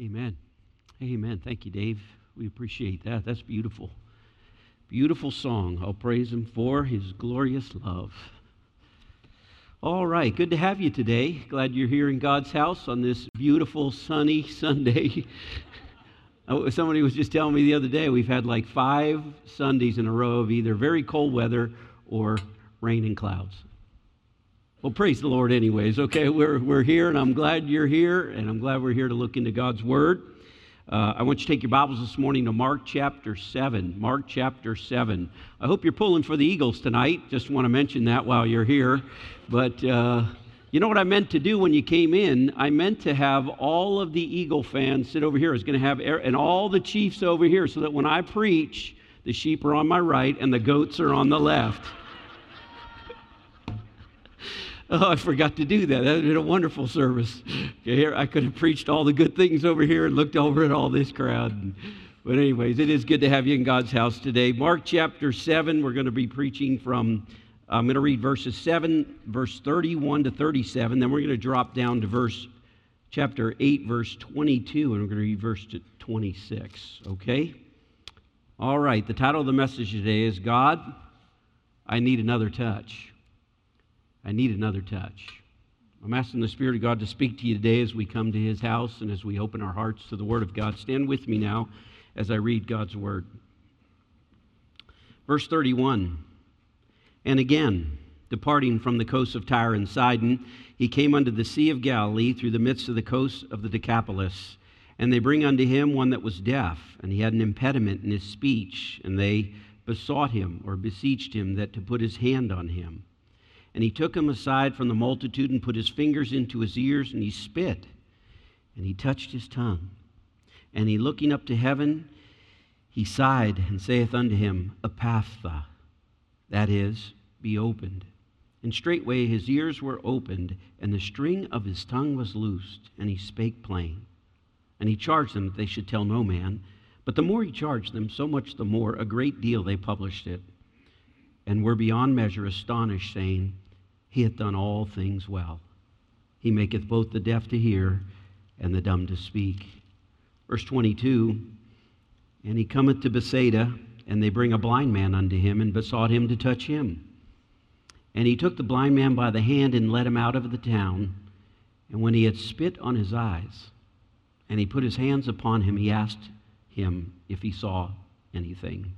Amen. Amen. Thank you, Dave. We appreciate that. That's beautiful. Beautiful song. I'll praise him for his glorious love. All right, good to have you today. Glad you're here in God's house on this beautiful sunny Sunday. Oh, somebody was just telling me the other day we've had like five Sundays in a row of either very cold weather or rain and clouds. Well, praise the Lord, anyways. Okay, we're, we're here, and I'm glad you're here, and I'm glad we're here to look into God's Word. Uh, I want you to take your Bibles this morning to Mark chapter 7. Mark chapter 7. I hope you're pulling for the Eagles tonight. Just want to mention that while you're here. But uh, you know what I meant to do when you came in? I meant to have all of the Eagle fans sit over here. I was going to have, and all the Chiefs over here so that when I preach, the sheep are on my right and the goats are on the left. Oh, I forgot to do that. That would been a wonderful service. Okay, here I could have preached all the good things over here and looked over at all this crowd. But, anyways, it is good to have you in God's house today. Mark chapter 7, we're going to be preaching from, I'm going to read verses 7, verse 31 to 37. Then we're going to drop down to verse chapter 8, verse 22, and we're going to read verse 26. Okay? All right, the title of the message today is God, I Need Another Touch. I need another touch. I'm asking the Spirit of God to speak to you today as we come to His house and as we open our hearts to the Word of God. Stand with me now as I read God's Word. Verse 31 And again, departing from the coast of Tyre and Sidon, he came unto the Sea of Galilee through the midst of the coast of the Decapolis. And they bring unto him one that was deaf, and he had an impediment in his speech, and they besought him or beseeched him that to put his hand on him. And he took him aside from the multitude and put his fingers into his ears, and he spit, and he touched his tongue. And he looking up to heaven, he sighed and saith unto him, Ephphatha, that is, be opened. And straightway his ears were opened, and the string of his tongue was loosed, and he spake plain. And he charged them that they should tell no man. But the more he charged them, so much the more a great deal they published it, and were beyond measure astonished, saying, he hath done all things well. He maketh both the deaf to hear and the dumb to speak. Verse 22 And he cometh to Bethsaida, and they bring a blind man unto him, and besought him to touch him. And he took the blind man by the hand and led him out of the town. And when he had spit on his eyes, and he put his hands upon him, he asked him if he saw anything.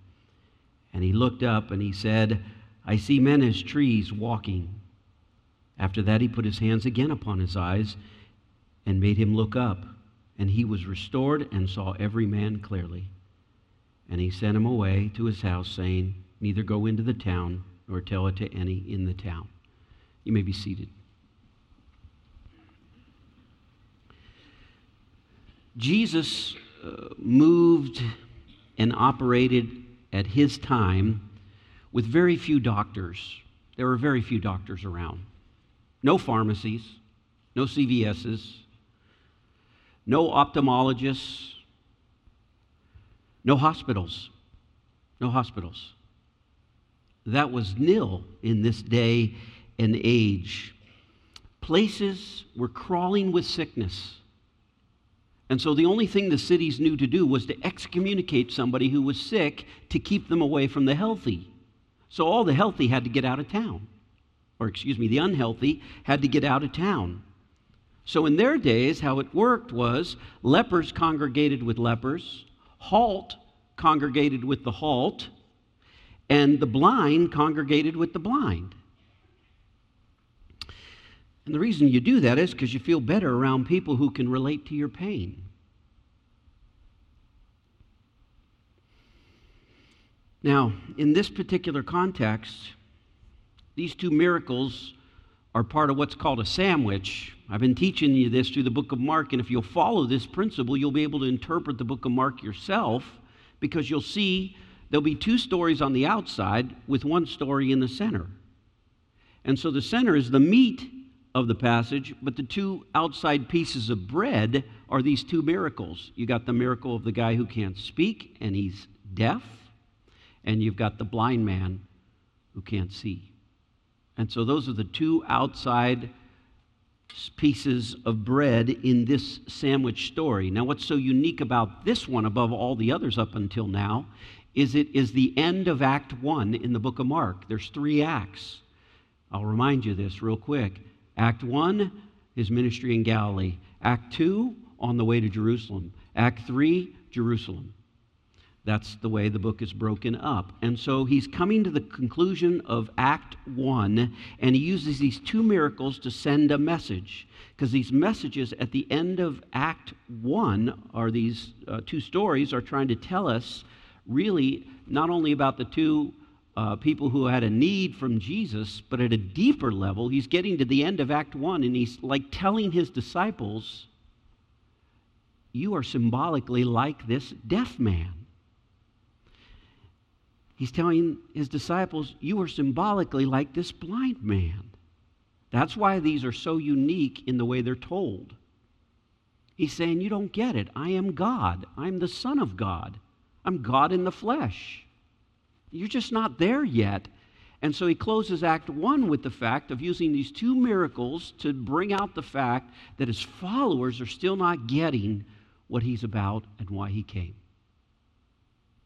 And he looked up and he said, I see men as trees walking. After that, he put his hands again upon his eyes and made him look up. And he was restored and saw every man clearly. And he sent him away to his house, saying, Neither go into the town nor tell it to any in the town. You may be seated. Jesus uh, moved and operated at his time with very few doctors. There were very few doctors around no pharmacies, no CVS's, no ophthalmologists, no hospitals. No hospitals. That was nil in this day and age. Places were crawling with sickness. And so the only thing the cities knew to do was to excommunicate somebody who was sick to keep them away from the healthy. So all the healthy had to get out of town or excuse me, the unhealthy, had to get out of town. So in their days, how it worked was lepers congregated with lepers, halt congregated with the halt, and the blind congregated with the blind. And the reason you do that is because you feel better around people who can relate to your pain. Now, in this particular context, these two miracles are part of what's called a sandwich. I've been teaching you this through the book of Mark, and if you'll follow this principle, you'll be able to interpret the book of Mark yourself because you'll see there'll be two stories on the outside with one story in the center. And so the center is the meat of the passage, but the two outside pieces of bread are these two miracles. You got the miracle of the guy who can't speak and he's deaf, and you've got the blind man who can't see. And so those are the two outside pieces of bread in this sandwich story. Now, what's so unique about this one above all the others up until now is it is the end of Act 1 in the book of Mark. There's three acts. I'll remind you this real quick. Act 1, his ministry in Galilee. Act 2, on the way to Jerusalem. Act 3, Jerusalem. That's the way the book is broken up. And so he's coming to the conclusion of Act 1, and he uses these two miracles to send a message. Because these messages at the end of Act 1 are these uh, two stories are trying to tell us really not only about the two uh, people who had a need from Jesus, but at a deeper level, he's getting to the end of Act 1, and he's like telling his disciples, You are symbolically like this deaf man. He's telling his disciples, You are symbolically like this blind man. That's why these are so unique in the way they're told. He's saying, You don't get it. I am God. I'm the Son of God. I'm God in the flesh. You're just not there yet. And so he closes Act 1 with the fact of using these two miracles to bring out the fact that his followers are still not getting what he's about and why he came.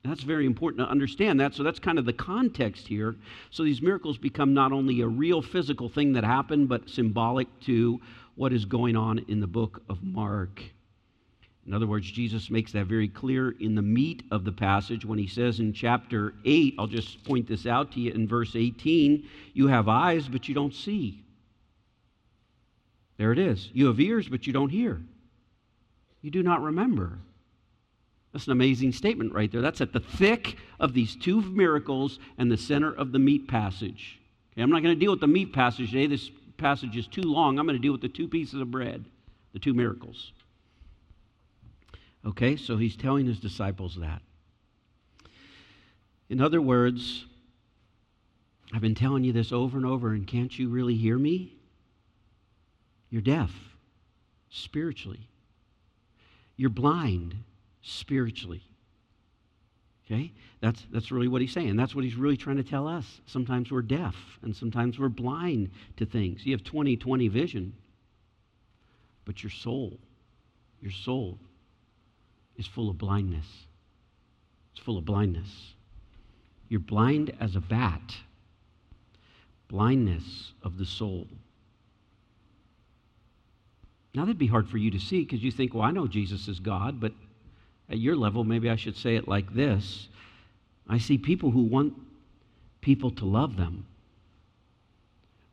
And that's very important to understand that. So that's kind of the context here. So these miracles become not only a real physical thing that happened, but symbolic to what is going on in the book of Mark. In other words, Jesus makes that very clear in the meat of the passage when he says in chapter 8, I'll just point this out to you in verse 18, you have eyes, but you don't see. There it is. You have ears, but you don't hear. You do not remember. That's an amazing statement right there. That's at the thick of these two miracles and the center of the meat passage. Okay, I'm not going to deal with the meat passage today. This passage is too long. I'm going to deal with the two pieces of bread, the two miracles. Okay, so he's telling his disciples that. In other words, I've been telling you this over and over, and can't you really hear me? You're deaf spiritually. You're blind spiritually. Okay? That's, that's really what he's saying. That's what he's really trying to tell us. Sometimes we're deaf and sometimes we're blind to things. You have 20 20 vision, but your soul, your soul is full of blindness. It's full of blindness. You're blind as a bat, blindness of the soul. Now, that'd be hard for you to see because you think, well, I know Jesus is God, but at your level, maybe I should say it like this I see people who want people to love them,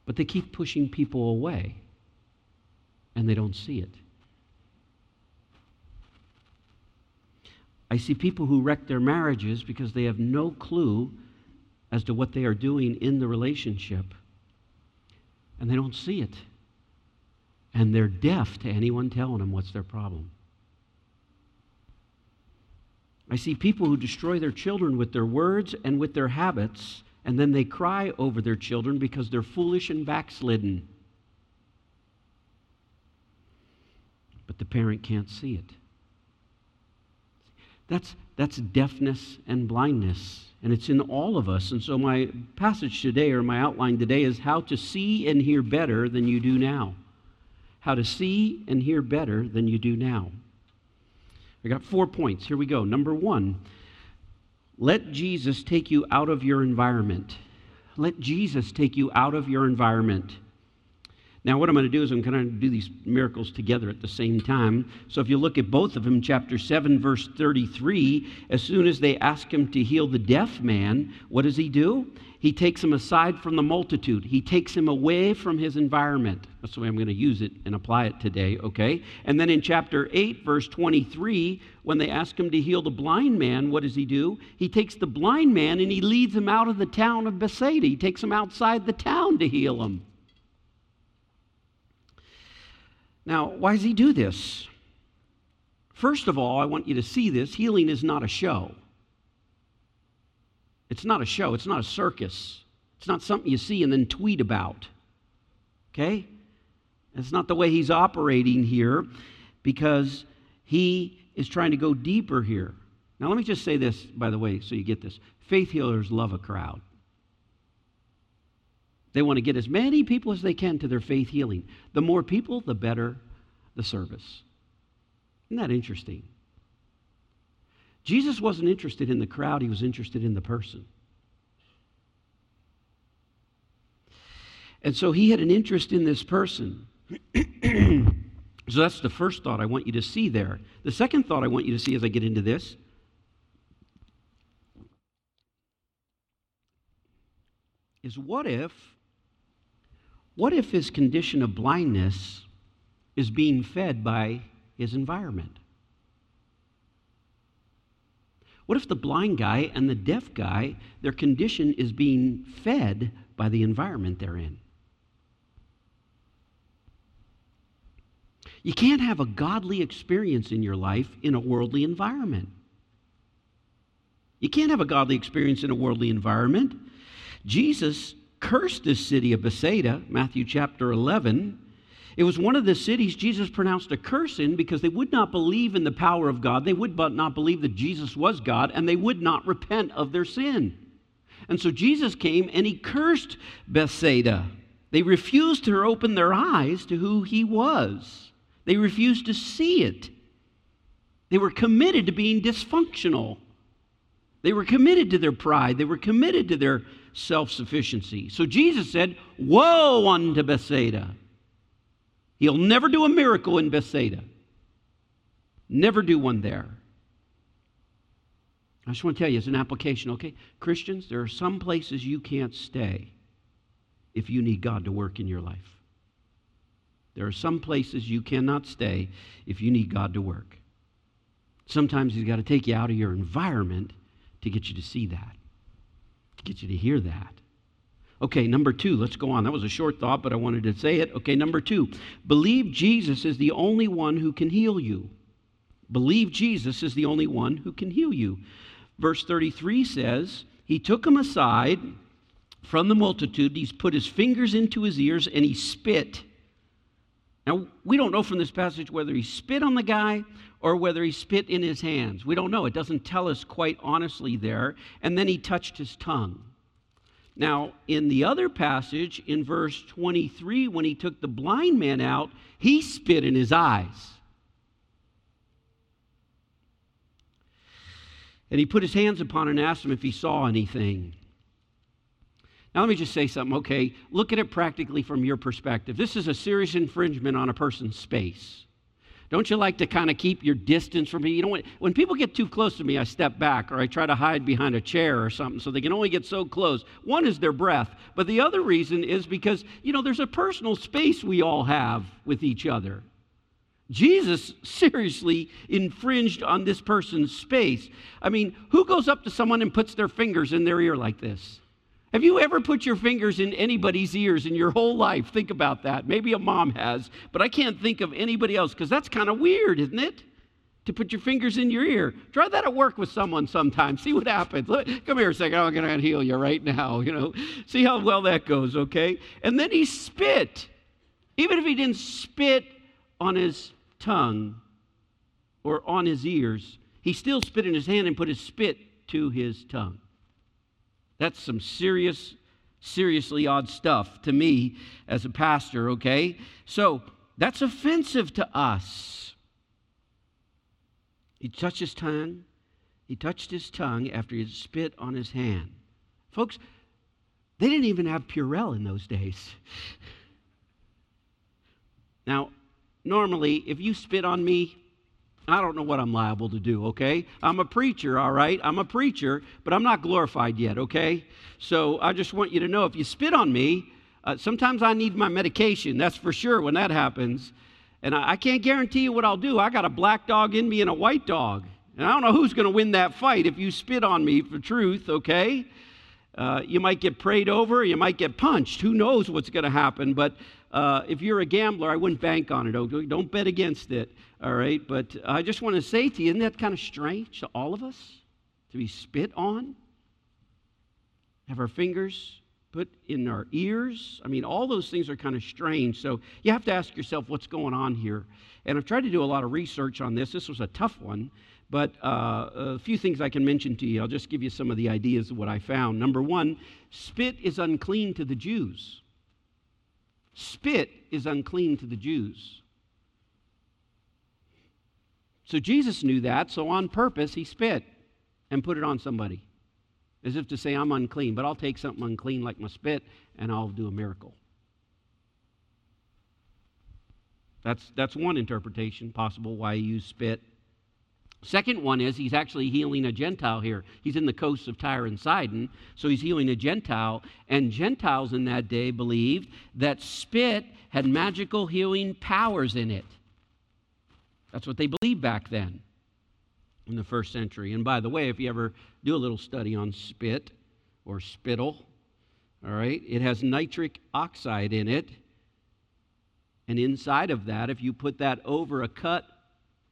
but they keep pushing people away and they don't see it. I see people who wreck their marriages because they have no clue as to what they are doing in the relationship and they don't see it. And they're deaf to anyone telling them what's their problem. I see people who destroy their children with their words and with their habits, and then they cry over their children because they're foolish and backslidden. But the parent can't see it. That's, that's deafness and blindness, and it's in all of us. And so, my passage today, or my outline today, is how to see and hear better than you do now. How to see and hear better than you do now. I got four points. Here we go. Number one, let Jesus take you out of your environment. Let Jesus take you out of your environment. Now, what I'm going to do is I'm going to do these miracles together at the same time. So, if you look at both of them, chapter 7, verse 33, as soon as they ask him to heal the deaf man, what does he do? He takes him aside from the multitude. He takes him away from his environment. That's the way I'm going to use it and apply it today, okay? And then in chapter 8, verse 23, when they ask him to heal the blind man, what does he do? He takes the blind man and he leads him out of the town of Bethsaida. He takes him outside the town to heal him. Now, why does he do this? First of all, I want you to see this healing is not a show. It's not a show, it's not a circus. It's not something you see and then tweet about. Okay? That's not the way he's operating here because he is trying to go deeper here. Now, let me just say this, by the way, so you get this. Faith healers love a crowd. They want to get as many people as they can to their faith healing. The more people, the better the service. Isn't that interesting? Jesus wasn't interested in the crowd, he was interested in the person. And so he had an interest in this person. so that's the first thought I want you to see there. The second thought I want you to see as I get into this is what if what if his condition of blindness is being fed by his environment? What if the blind guy and the deaf guy, their condition is being fed by the environment they're in? You can't have a godly experience in your life in a worldly environment. You can't have a godly experience in a worldly environment. Jesus cursed this city of Bethsaida, Matthew chapter 11. It was one of the cities Jesus pronounced a curse in because they would not believe in the power of God. They would but not believe that Jesus was God, and they would not repent of their sin. And so Jesus came and he cursed Bethsaida. They refused to open their eyes to who he was. They refused to see it. They were committed to being dysfunctional. They were committed to their pride. They were committed to their self sufficiency. So Jesus said, Woe unto Bethsaida! He'll never do a miracle in Bethsaida. Never do one there. I just want to tell you, as an application, okay? Christians, there are some places you can't stay if you need God to work in your life. There are some places you cannot stay if you need God to work. Sometimes He's got to take you out of your environment to get you to see that, get you to hear that. Okay, number two, let's go on. That was a short thought, but I wanted to say it. Okay, number two, believe Jesus is the only one who can heal you. Believe Jesus is the only one who can heal you. Verse 33 says, He took him aside from the multitude, he's put his fingers into his ears, and he spit now, we don't know from this passage whether he spit on the guy or whether he spit in his hands. We don't know. It doesn't tell us quite honestly there. And then he touched his tongue. Now, in the other passage, in verse 23, when he took the blind man out, he spit in his eyes. And he put his hands upon and asked him if he saw anything. Now, let me just say something, okay? Look at it practically from your perspective. This is a serious infringement on a person's space. Don't you like to kind of keep your distance from me? You know, when people get too close to me, I step back or I try to hide behind a chair or something so they can only get so close. One is their breath, but the other reason is because, you know, there's a personal space we all have with each other. Jesus seriously infringed on this person's space. I mean, who goes up to someone and puts their fingers in their ear like this? Have you ever put your fingers in anybody's ears in your whole life? Think about that. Maybe a mom has, but I can't think of anybody else because that's kind of weird, isn't it? To put your fingers in your ear. Try that at work with someone sometime. See what happens. Come here a second. I'm going to heal you right now. You know, see how well that goes. Okay. And then he spit. Even if he didn't spit on his tongue or on his ears, he still spit in his hand and put his spit to his tongue. That's some serious, seriously odd stuff to me as a pastor, okay? So that's offensive to us. He touched his tongue. He touched his tongue after he spit on his hand. Folks, they didn't even have Purell in those days. now, normally, if you spit on me, I don't know what I'm liable to do, okay? I'm a preacher, all right? I'm a preacher, but I'm not glorified yet, okay? So I just want you to know if you spit on me, uh, sometimes I need my medication, that's for sure when that happens. And I, I can't guarantee you what I'll do. I got a black dog in me and a white dog. And I don't know who's going to win that fight if you spit on me for truth, okay? Uh, you might get prayed over, you might get punched. Who knows what's going to happen? But uh, if you're a gambler, I wouldn't bank on it. Okay? Don't bet against it. All right. But I just want to say to you, isn't that kind of strange to all of us to be spit on? Have our fingers put in our ears. I mean, all those things are kind of strange. So you have to ask yourself what's going on here. And I've tried to do a lot of research on this. This was a tough one, but uh, a few things I can mention to you. I'll just give you some of the ideas of what I found. Number one, spit is unclean to the Jews. Spit is unclean to the Jews. So Jesus knew that, so on purpose, he spit and put it on somebody as if to say, I'm unclean, but I'll take something unclean like my spit and I'll do a miracle. That's, that's one interpretation possible why he used spit. Second one is he's actually healing a Gentile here. He's in the coasts of Tyre and Sidon, so he's healing a Gentile. And Gentiles in that day believed that spit had magical healing powers in it. That's what they believed back then in the first century. And by the way, if you ever do a little study on spit or spittle, all right, it has nitric oxide in it. And inside of that, if you put that over a cut,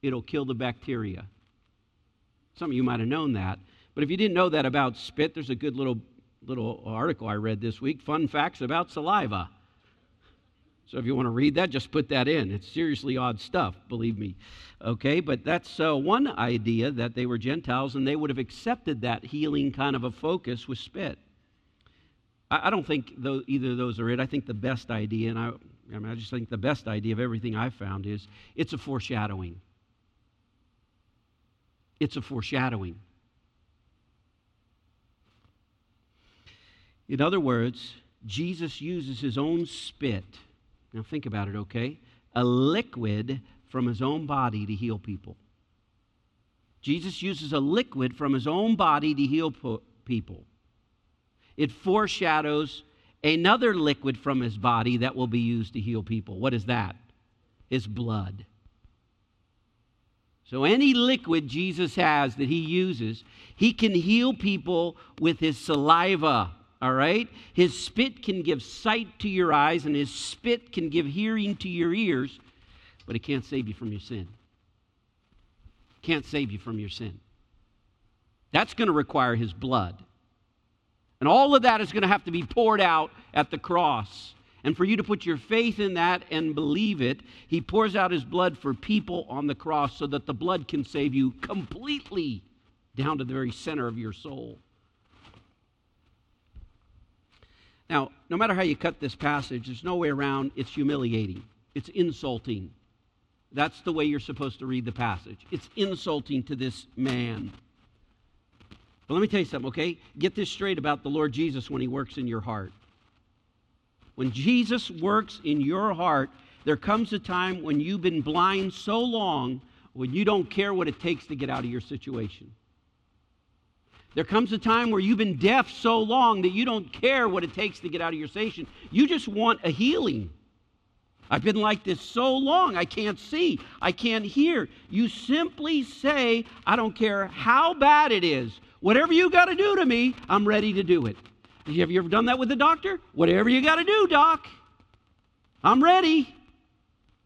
it'll kill the bacteria. Some of you might have known that. But if you didn't know that about spit, there's a good little, little article I read this week Fun Facts About Saliva. So if you want to read that, just put that in. It's seriously odd stuff, believe me. Okay, but that's uh, one idea that they were Gentiles and they would have accepted that healing kind of a focus with spit. I, I don't think either of those are it. I think the best idea, and I, I, mean, I just think the best idea of everything I've found is it's a foreshadowing. It's a foreshadowing. In other words, Jesus uses his own spit now, think about it, okay? A liquid from his own body to heal people. Jesus uses a liquid from his own body to heal po- people. It foreshadows another liquid from his body that will be used to heal people. What is that? His blood. So, any liquid Jesus has that he uses, he can heal people with his saliva all right? His spit can give sight to your eyes, and his spit can give hearing to your ears, but it can't save you from your sin. Can't save you from your sin. That's going to require his blood. And all of that is going to have to be poured out at the cross. And for you to put your faith in that and believe it, he pours out his blood for people on the cross so that the blood can save you completely down to the very center of your soul. Now, no matter how you cut this passage, there's no way around it's humiliating, it's insulting. That's the way you're supposed to read the passage. It's insulting to this man. But let me tell you something, okay? Get this straight about the Lord Jesus when he works in your heart. When Jesus works in your heart, there comes a time when you've been blind so long when you don't care what it takes to get out of your situation. There comes a time where you've been deaf so long that you don't care what it takes to get out of your station. You just want a healing. I've been like this so long, I can't see, I can't hear. You simply say, I don't care how bad it is. Whatever you got to do to me, I'm ready to do it. Have you ever done that with the doctor? Whatever you got to do, doc. I'm ready.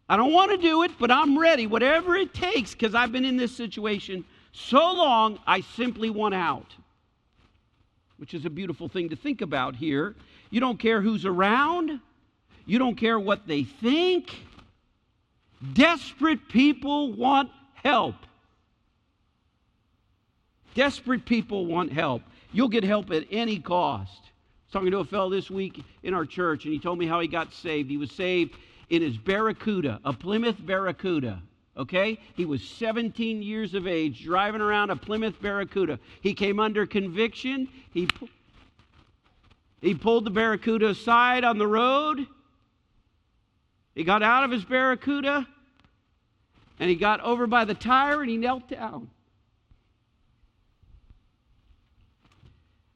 I don't want to do it, but I'm ready. Whatever it takes, because I've been in this situation so long, I simply want out. Which is a beautiful thing to think about here. You don't care who's around, you don't care what they think. Desperate people want help. Desperate people want help. You'll get help at any cost. I was talking to a fellow this week in our church, and he told me how he got saved. He was saved in his Barracuda, a Plymouth Barracuda okay? He was 17 years of age, driving around a Plymouth Barracuda. He came under conviction. He, he pulled the Barracuda aside on the road. He got out of his Barracuda and he got over by the tire and he knelt down.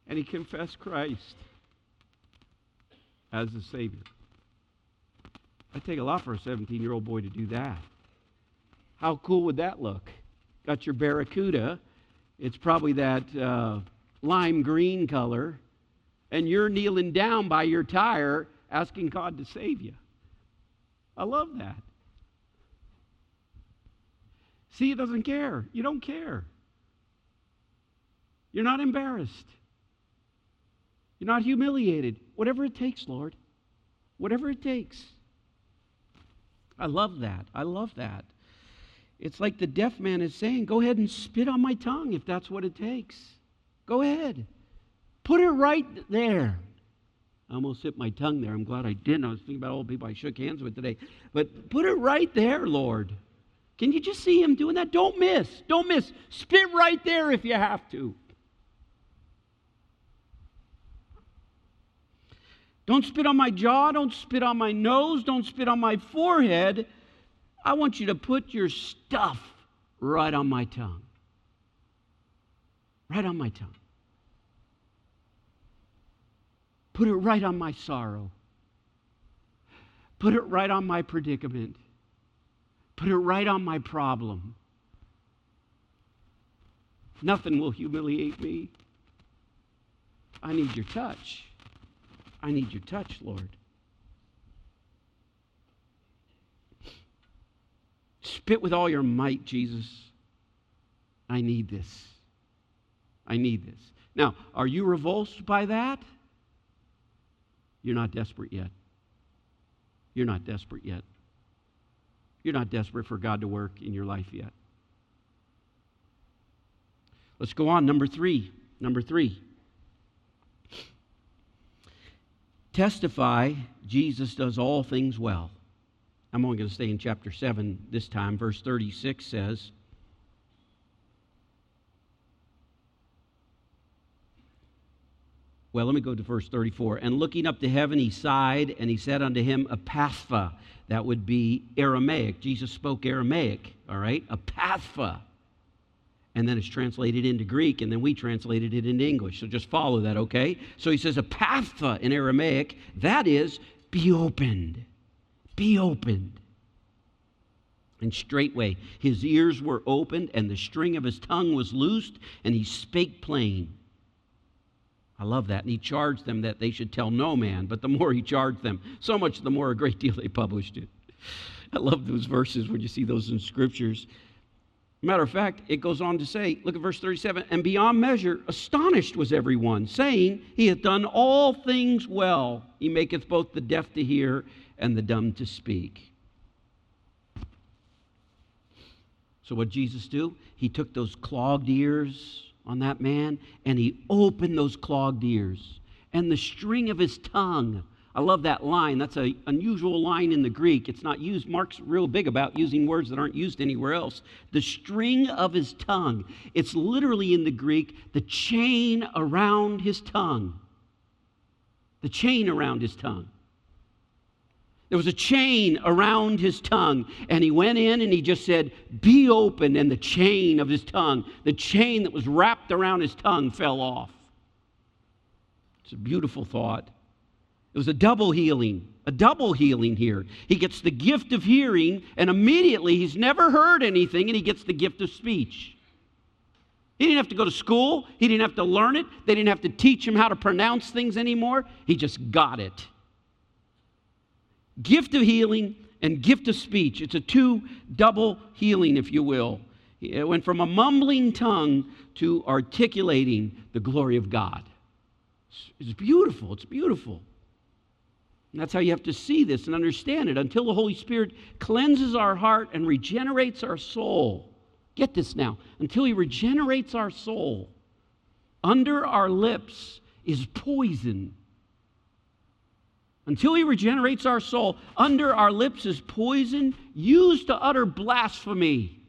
And he confessed Christ as the Savior. I'd take a lot for a 17 year old boy to do that. How cool would that look? Got your Barracuda. It's probably that uh, lime green color. And you're kneeling down by your tire asking God to save you. I love that. See, he doesn't care. You don't care. You're not embarrassed. You're not humiliated. Whatever it takes, Lord. Whatever it takes. I love that. I love that. It's like the deaf man is saying, Go ahead and spit on my tongue if that's what it takes. Go ahead. Put it right there. I almost hit my tongue there. I'm glad I didn't. I was thinking about all the people I shook hands with today. But put it right there, Lord. Can you just see him doing that? Don't miss. Don't miss. Spit right there if you have to. Don't spit on my jaw. Don't spit on my nose. Don't spit on my forehead. I want you to put your stuff right on my tongue. Right on my tongue. Put it right on my sorrow. Put it right on my predicament. Put it right on my problem. Nothing will humiliate me. I need your touch. I need your touch, Lord. Spit with all your might, Jesus. I need this. I need this. Now, are you revulsed by that? You're not desperate yet. You're not desperate yet. You're not desperate for God to work in your life yet. Let's go on. Number three. Number three. Testify Jesus does all things well. I'm only going to stay in chapter 7 this time. Verse 36 says, Well, let me go to verse 34. And looking up to heaven, he sighed, and he said unto him, Ephphatha. That would be Aramaic. Jesus spoke Aramaic, all right? Ephphatha. And then it's translated into Greek, and then we translated it into English. So just follow that, okay? So he says, Ephphatha in Aramaic, that is, be opened. Be opened. And straightway his ears were opened, and the string of his tongue was loosed, and he spake plain. I love that. And he charged them that they should tell no man, but the more he charged them, so much the more a great deal they published it. I love those verses when you see those in scriptures. Matter of fact, it goes on to say, look at verse 37 and beyond measure, astonished was everyone, saying, He hath done all things well. He maketh both the deaf to hear and the dumb to speak. So, what Jesus do? He took those clogged ears on that man and he opened those clogged ears and the string of his tongue. I love that line. That's an unusual line in the Greek. It's not used. Mark's real big about using words that aren't used anywhere else. The string of his tongue. It's literally in the Greek the chain around his tongue. The chain around his tongue. There was a chain around his tongue, and he went in and he just said, Be open. And the chain of his tongue, the chain that was wrapped around his tongue, fell off. It's a beautiful thought. It was a double healing, a double healing here. He gets the gift of hearing, and immediately he's never heard anything, and he gets the gift of speech. He didn't have to go to school, he didn't have to learn it, they didn't have to teach him how to pronounce things anymore. He just got it gift of healing and gift of speech. It's a two double healing, if you will. It went from a mumbling tongue to articulating the glory of God. It's beautiful. It's beautiful. And that's how you have to see this and understand it until the Holy Spirit cleanses our heart and regenerates our soul. Get this now. Until He regenerates our soul, under our lips is poison until he regenerates our soul, under our lips is poison used to utter blasphemy,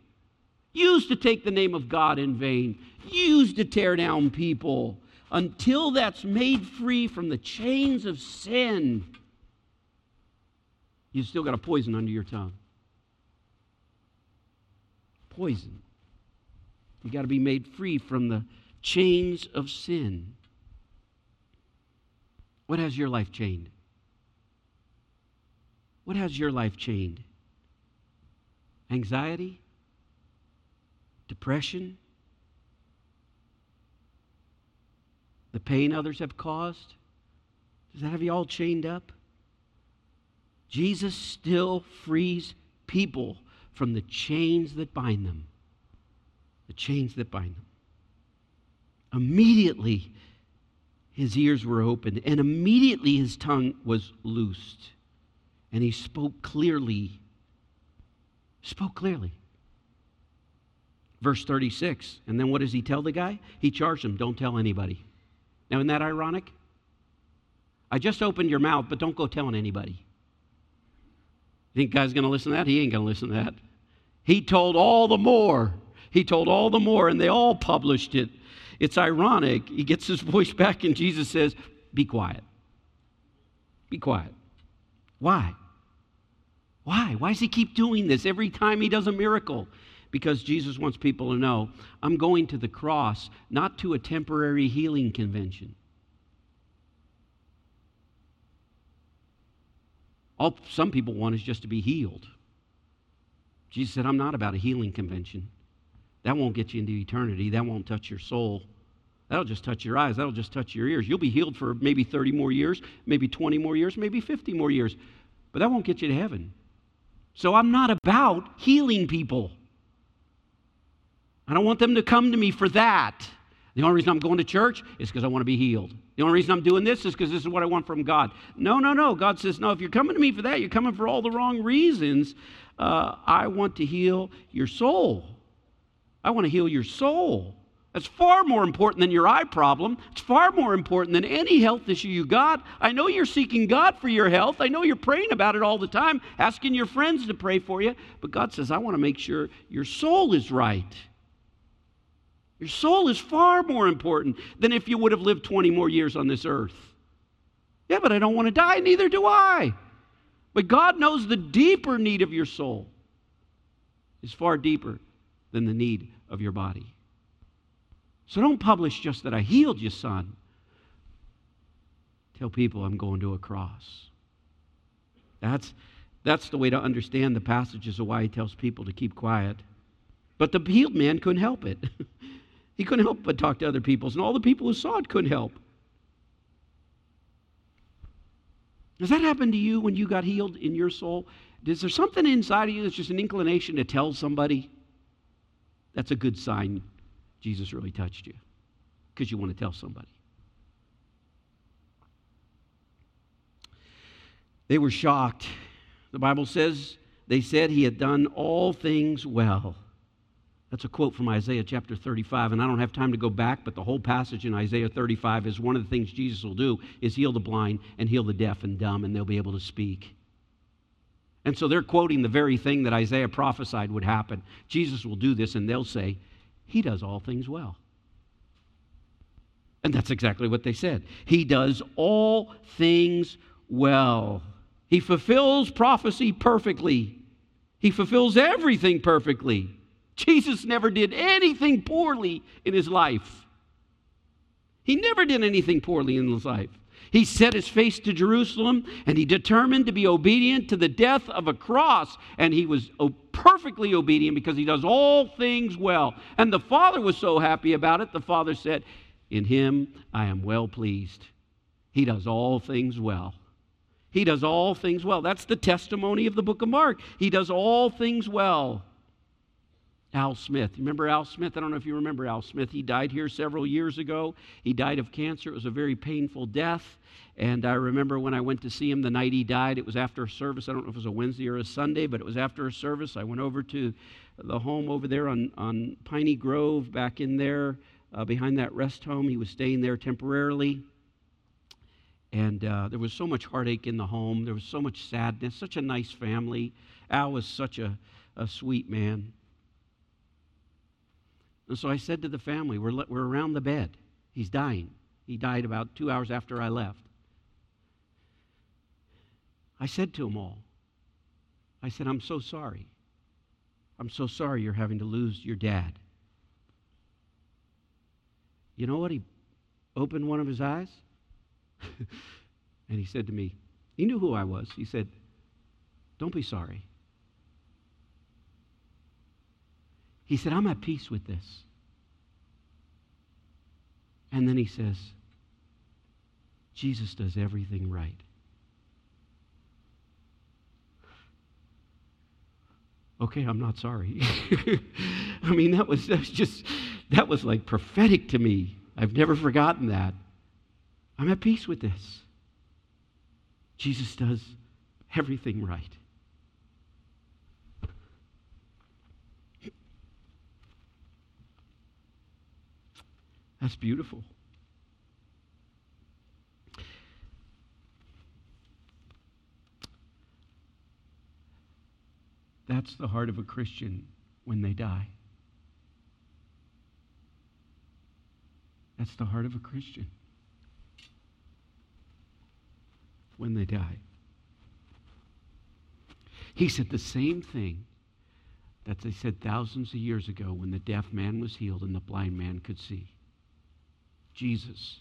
used to take the name of God in vain, used to tear down people. Until that's made free from the chains of sin, you still got a poison under your tongue. Poison. You got to be made free from the chains of sin. What has your life chained? What has your life chained? Anxiety? Depression? The pain others have caused? Does that have you all chained up? Jesus still frees people from the chains that bind them. The chains that bind them. Immediately, his ears were opened, and immediately his tongue was loosed. And he spoke clearly. Spoke clearly. Verse 36. And then what does he tell the guy? He charged him, don't tell anybody. Now, isn't that ironic? I just opened your mouth, but don't go telling anybody. Think God's going to listen to that? He ain't going to listen to that. He told all the more. He told all the more, and they all published it. It's ironic. He gets his voice back, and Jesus says, Be quiet. Be quiet. Why? Why? Why does he keep doing this every time he does a miracle? Because Jesus wants people to know I'm going to the cross, not to a temporary healing convention. All some people want is just to be healed. Jesus said, I'm not about a healing convention. That won't get you into eternity. That won't touch your soul. That'll just touch your eyes. That'll just touch your ears. You'll be healed for maybe 30 more years, maybe 20 more years, maybe 50 more years. But that won't get you to heaven. So I'm not about healing people. I don't want them to come to me for that. The only reason I'm going to church is because I want to be healed. The only reason I'm doing this is because this is what I want from God. No, no, no. God says, no, if you're coming to me for that, you're coming for all the wrong reasons. Uh, I want to heal your soul. I want to heal your soul. That's far more important than your eye problem. It's far more important than any health issue you got. I know you're seeking God for your health. I know you're praying about it all the time, asking your friends to pray for you. But God says, I want to make sure your soul is right. Your soul is far more important than if you would have lived 20 more years on this earth. Yeah, but I don't want to die, neither do I. But God knows the deeper need of your soul is far deeper than the need of your body. So don't publish just that I healed you, son. Tell people I'm going to a cross. That's, that's the way to understand the passages of why he tells people to keep quiet. But the healed man couldn't help it. he couldn't help but talk to other people, and all the people who saw it couldn't help. Does that happen to you when you got healed in your soul? Is there something inside of you that's just an inclination to tell somebody? That's a good sign Jesus really touched you because you want to tell somebody. They were shocked. The Bible says they said he had done all things well. That's a quote from Isaiah chapter 35, and I don't have time to go back, but the whole passage in Isaiah 35 is one of the things Jesus will do is heal the blind and heal the deaf and dumb, and they'll be able to speak. And so they're quoting the very thing that Isaiah prophesied would happen. Jesus will do this, and they'll say, he does all things well. And that's exactly what they said. He does all things well. He fulfills prophecy perfectly. He fulfills everything perfectly. Jesus never did anything poorly in his life. He never did anything poorly in his life. He set his face to Jerusalem and he determined to be obedient to the death of a cross. And he was perfectly obedient because he does all things well. And the Father was so happy about it, the Father said, In him I am well pleased. He does all things well. He does all things well. That's the testimony of the book of Mark. He does all things well. Al Smith. You remember Al Smith? I don't know if you remember Al Smith. He died here several years ago. He died of cancer. It was a very painful death. And I remember when I went to see him the night he died, it was after a service. I don't know if it was a Wednesday or a Sunday, but it was after a service. I went over to the home over there on, on Piney Grove, back in there uh, behind that rest home. He was staying there temporarily. And uh, there was so much heartache in the home. There was so much sadness. Such a nice family. Al was such a, a sweet man. And so I said to the family, we're, we're around the bed. He's dying. He died about two hours after I left. I said to them all, I said, I'm so sorry. I'm so sorry you're having to lose your dad. You know what? He opened one of his eyes and he said to me, he knew who I was. He said, Don't be sorry. He said, I'm at peace with this. And then he says, Jesus does everything right. Okay, I'm not sorry. I mean, that was, that was just, that was like prophetic to me. I've never forgotten that. I'm at peace with this. Jesus does everything right. That's beautiful. That's the heart of a Christian when they die. That's the heart of a Christian when they die. He said the same thing that they said thousands of years ago when the deaf man was healed and the blind man could see. Jesus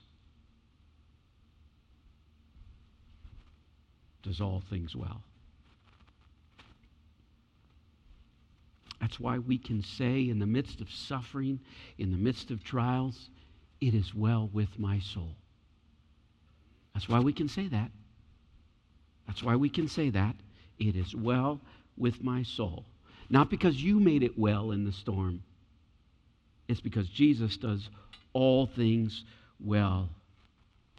does all things well. That's why we can say, in the midst of suffering, in the midst of trials, it is well with my soul. That's why we can say that. That's why we can say that. It is well with my soul. Not because you made it well in the storm, it's because Jesus does all things well.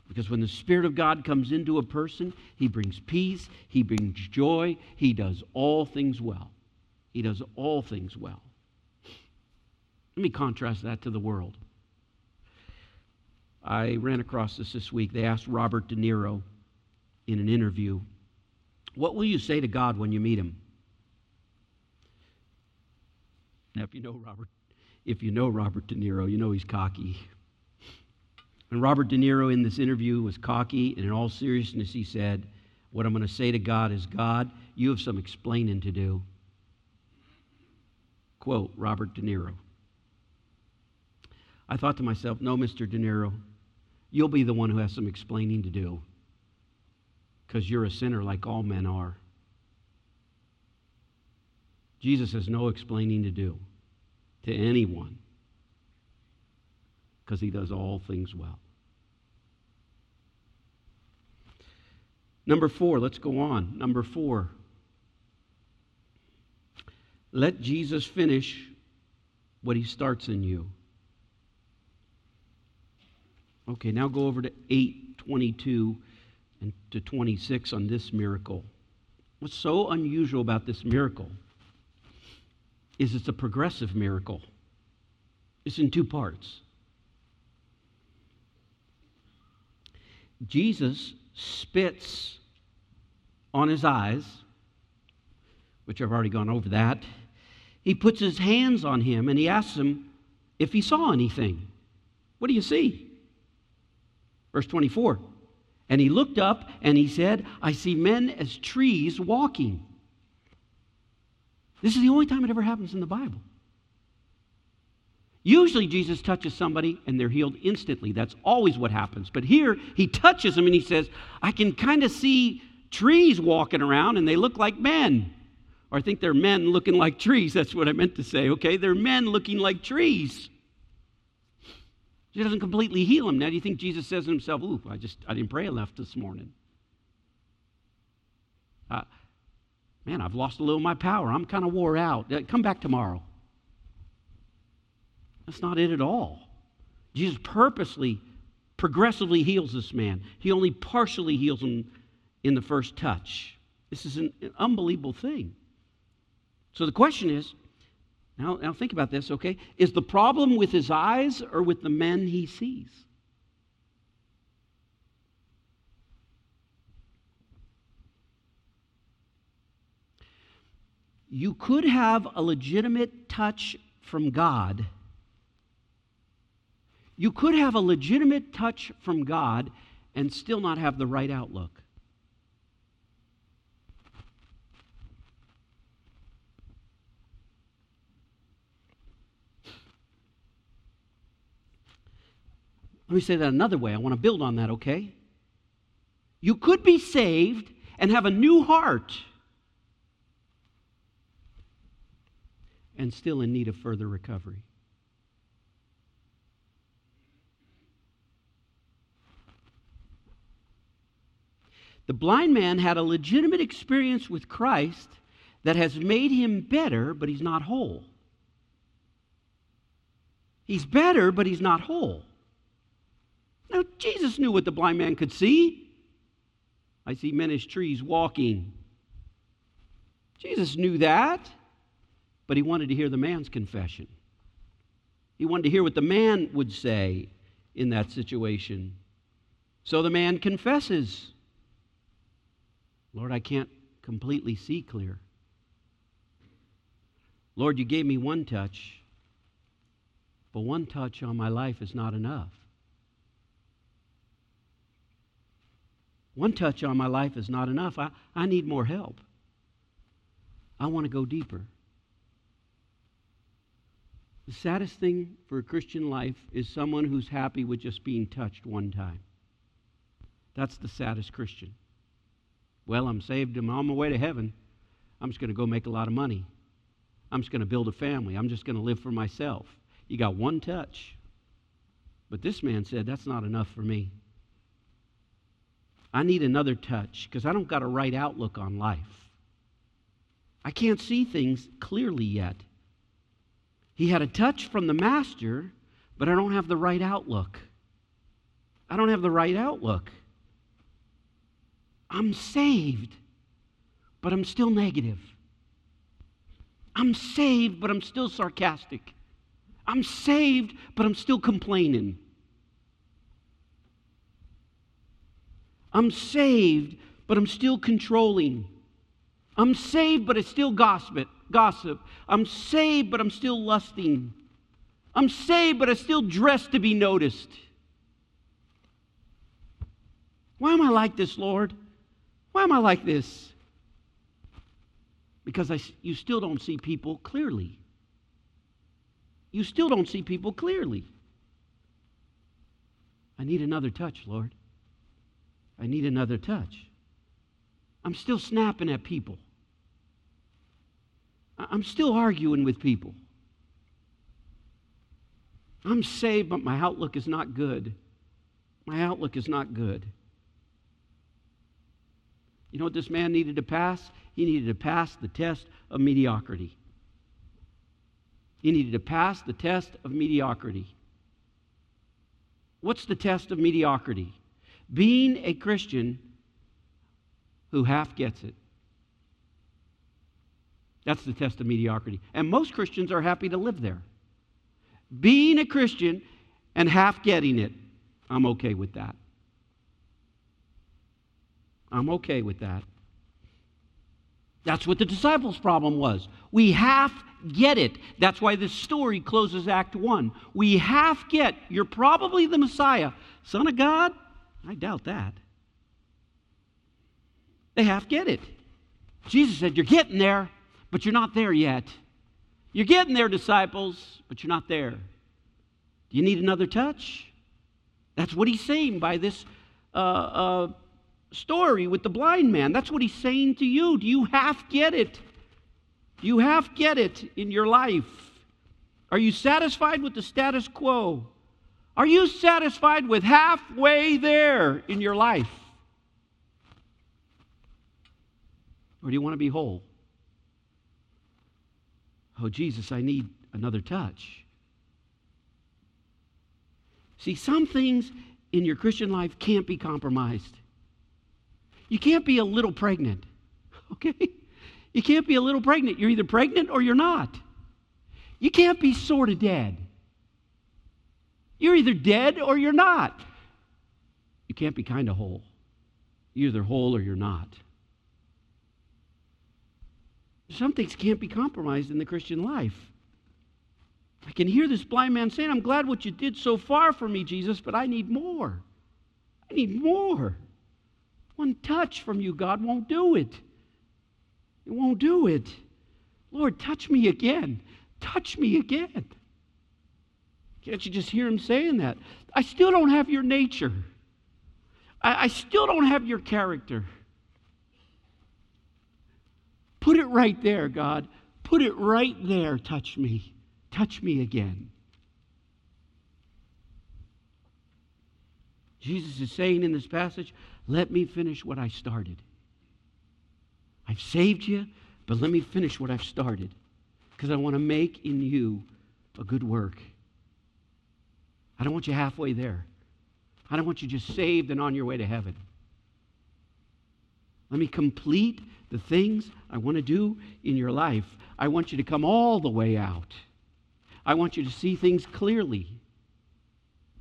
Because when the Spirit of God comes into a person, he brings peace, he brings joy, he does all things well. He does all things well. Let me contrast that to the world. I ran across this this week. They asked Robert De Niro in an interview, What will you say to God when you meet him? Now, if you know Robert, if you know Robert De Niro, you know he's cocky. And Robert De Niro in this interview was cocky, and in all seriousness, he said, What I'm going to say to God is, God, you have some explaining to do. Quote Robert De Niro. I thought to myself, no, Mr. De Niro, you'll be the one who has some explaining to do because you're a sinner like all men are. Jesus has no explaining to do to anyone because he does all things well. Number four, let's go on. Number four, let Jesus finish what he starts in you. Okay, now go over to 822 and to 26 on this miracle. What's so unusual about this miracle is it's a progressive miracle. It's in two parts. Jesus spits on his eyes, which I've already gone over that. He puts his hands on him and he asks him if he saw anything. What do you see? Verse 24. And he looked up and he said, I see men as trees walking. This is the only time it ever happens in the Bible. Usually, Jesus touches somebody and they're healed instantly. That's always what happens. But here, he touches them and he says, I can kind of see trees walking around and they look like men. Or I think they're men looking like trees. That's what I meant to say, okay? They're men looking like trees. He doesn't completely heal him. Now, do you think Jesus says to himself, Ooh, I just, I didn't pray enough this morning? Uh, man, I've lost a little of my power. I'm kind of wore out. Uh, come back tomorrow. That's not it at all. Jesus purposely, progressively heals this man. He only partially heals him in the first touch. This is an, an unbelievable thing. So the question is now, now think about this, okay? Is the problem with his eyes or with the men he sees? You could have a legitimate touch from God. You could have a legitimate touch from God and still not have the right outlook. Let me say that another way. I want to build on that, okay? You could be saved and have a new heart and still in need of further recovery. The blind man had a legitimate experience with Christ that has made him better, but he's not whole. He's better, but he's not whole. Now, Jesus knew what the blind man could see. I see men as trees walking. Jesus knew that, but he wanted to hear the man's confession. He wanted to hear what the man would say in that situation. So the man confesses Lord, I can't completely see clear. Lord, you gave me one touch, but one touch on my life is not enough. One touch on my life is not enough. I, I need more help. I want to go deeper. The saddest thing for a Christian life is someone who's happy with just being touched one time. That's the saddest Christian. Well, I'm saved, I'm on my way to heaven. I'm just going to go make a lot of money. I'm just going to build a family. I'm just going to live for myself. You got one touch. But this man said, That's not enough for me. I need another touch because I don't got a right outlook on life. I can't see things clearly yet. He had a touch from the master, but I don't have the right outlook. I don't have the right outlook. I'm saved, but I'm still negative. I'm saved, but I'm still sarcastic. I'm saved, but I'm still complaining. I'm saved, but I'm still controlling. I'm saved, but I still gossip. Gossip. I'm saved, but I'm still lusting. I'm saved, but I still dress to be noticed. Why am I like this, Lord? Why am I like this? Because I, you still don't see people clearly. You still don't see people clearly. I need another touch, Lord. I need another touch. I'm still snapping at people. I'm still arguing with people. I'm saved, but my outlook is not good. My outlook is not good. You know what this man needed to pass? He needed to pass the test of mediocrity. He needed to pass the test of mediocrity. What's the test of mediocrity? Being a Christian who half gets it. That's the test of mediocrity. And most Christians are happy to live there. Being a Christian and half getting it, I'm okay with that. I'm okay with that. That's what the disciples' problem was. We half get it. That's why this story closes Act 1. We half get, you're probably the Messiah. Son of God? I doubt that. They half get it. Jesus said, You're getting there, but you're not there yet. You're getting there, disciples, but you're not there. Do you need another touch? That's what he's saying by this uh, uh, story with the blind man. That's what he's saying to you. Do you half get it? Do you half get it in your life? Are you satisfied with the status quo? Are you satisfied with halfway there in your life? Or do you want to be whole? Oh, Jesus, I need another touch. See, some things in your Christian life can't be compromised. You can't be a little pregnant, okay? You can't be a little pregnant. You're either pregnant or you're not. You can't be sort of dead. You're either dead or you're not. You can't be kind of whole. You're either whole or you're not. Some things can't be compromised in the Christian life. I can hear this blind man saying, I'm glad what you did so far for me, Jesus, but I need more. I need more. One touch from you, God, won't do it. It won't do it. Lord, touch me again. Touch me again. Can't you just hear him saying that? I still don't have your nature. I, I still don't have your character. Put it right there, God. Put it right there. Touch me. Touch me again. Jesus is saying in this passage, let me finish what I started. I've saved you, but let me finish what I've started because I want to make in you a good work. I don't want you halfway there. I don't want you just saved and on your way to heaven. Let me complete the things I want to do in your life. I want you to come all the way out. I want you to see things clearly.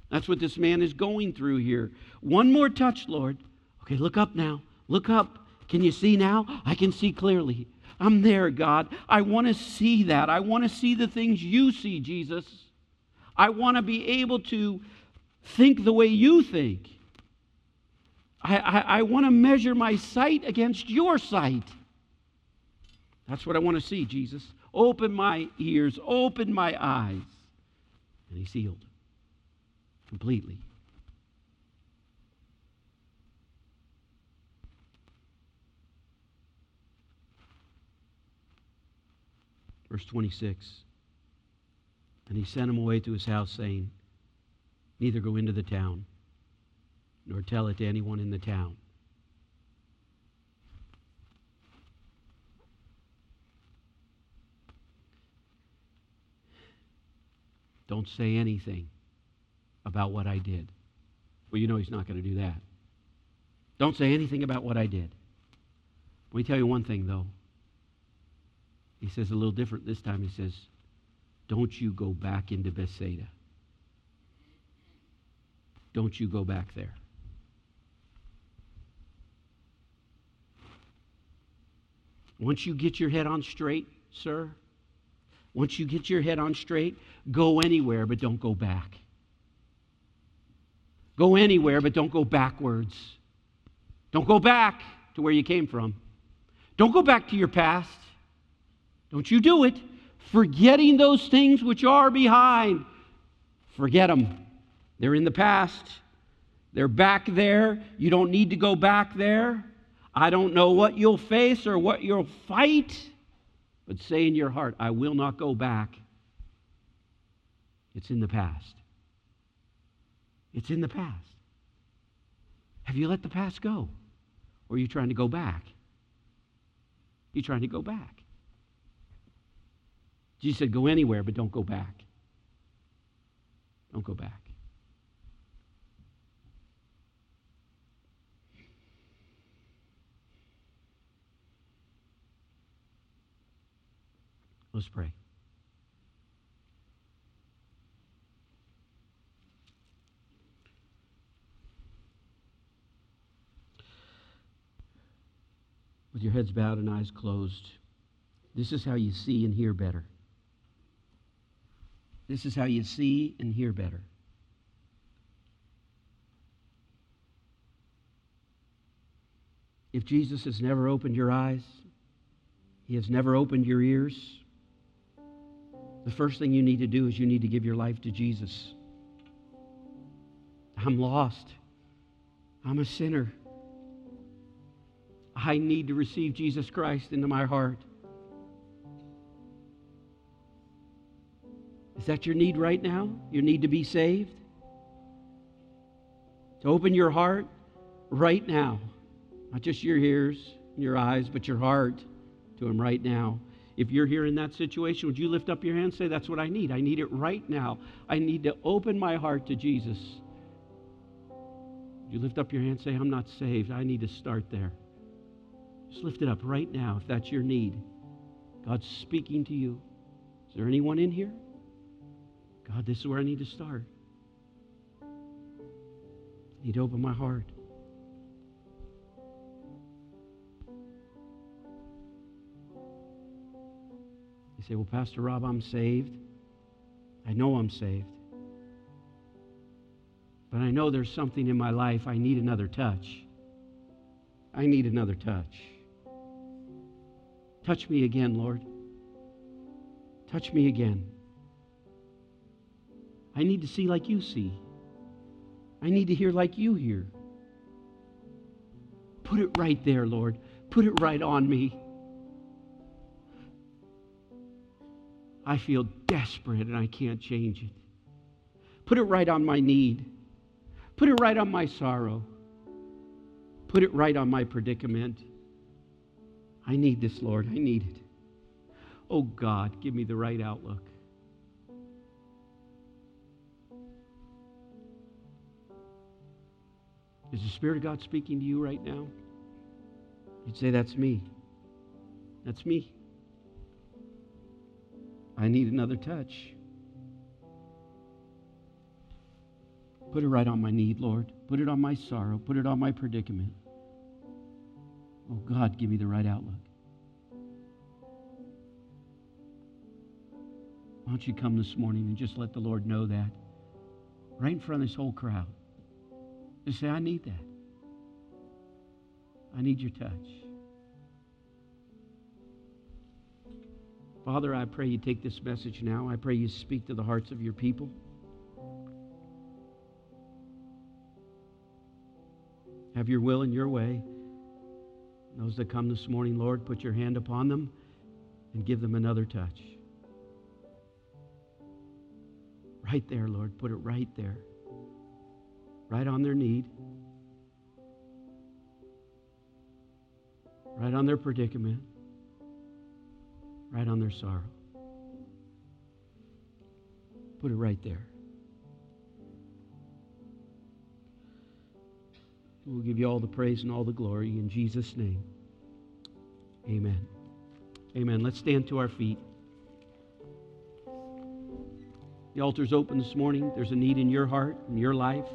That's what this man is going through here. One more touch, Lord. Okay, look up now. Look up. Can you see now? I can see clearly. I'm there, God. I want to see that. I want to see the things you see, Jesus. I want to be able to think the way you think. I, I, I want to measure my sight against your sight. That's what I want to see, Jesus. Open my ears, open my eyes. And he's healed completely. Verse 26. And he sent him away to his house, saying, Neither go into the town, nor tell it to anyone in the town. Don't say anything about what I did. Well, you know he's not going to do that. Don't say anything about what I did. Let me tell you one thing, though. He says a little different this time. He says, Don't you go back into Bethsaida. Don't you go back there. Once you get your head on straight, sir, once you get your head on straight, go anywhere, but don't go back. Go anywhere, but don't go backwards. Don't go back to where you came from. Don't go back to your past. Don't you do it. Forgetting those things which are behind. Forget them. They're in the past. They're back there. You don't need to go back there. I don't know what you'll face or what you'll fight, but say in your heart, I will not go back. It's in the past. It's in the past. Have you let the past go? Or are you trying to go back? You're trying to go back. Jesus said, Go anywhere, but don't go back. Don't go back. Let's pray. With your heads bowed and eyes closed, this is how you see and hear better. This is how you see and hear better. If Jesus has never opened your eyes, he has never opened your ears, the first thing you need to do is you need to give your life to Jesus. I'm lost. I'm a sinner. I need to receive Jesus Christ into my heart. Is that your need right now? Your need to be saved? To open your heart right now. Not just your ears and your eyes, but your heart to Him right now. If you're here in that situation, would you lift up your hand and say, That's what I need? I need it right now. I need to open my heart to Jesus. Would you lift up your hand and say, I'm not saved? I need to start there. Just lift it up right now if that's your need. God's speaking to you. Is there anyone in here? God, this is where I need to start. I need to open my heart. Say, Well, Pastor Rob, I'm saved. I know I'm saved. But I know there's something in my life I need another touch. I need another touch. Touch me again, Lord. Touch me again. I need to see like you see. I need to hear like you hear. Put it right there, Lord. Put it right on me. I feel desperate and I can't change it. Put it right on my need. Put it right on my sorrow. Put it right on my predicament. I need this, Lord. I need it. Oh God, give me the right outlook. Is the Spirit of God speaking to you right now? You'd say, That's me. That's me. I need another touch. Put it right on my need, Lord. Put it on my sorrow. Put it on my predicament. Oh, God, give me the right outlook. Why don't you come this morning and just let the Lord know that right in front of this whole crowd? Just say, I need that. I need your touch. Father, I pray you take this message now. I pray you speak to the hearts of your people. Have your will and your way. Those that come this morning, Lord, put your hand upon them and give them another touch. Right there, Lord. Put it right there. Right on their need. Right on their predicament. Right on their sorrow. Put it right there. We'll give you all the praise and all the glory in Jesus' name. Amen. Amen. Let's stand to our feet. The altar's open this morning. There's a need in your heart, in your life.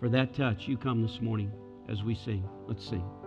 For that touch, you come this morning as we sing. Let's sing.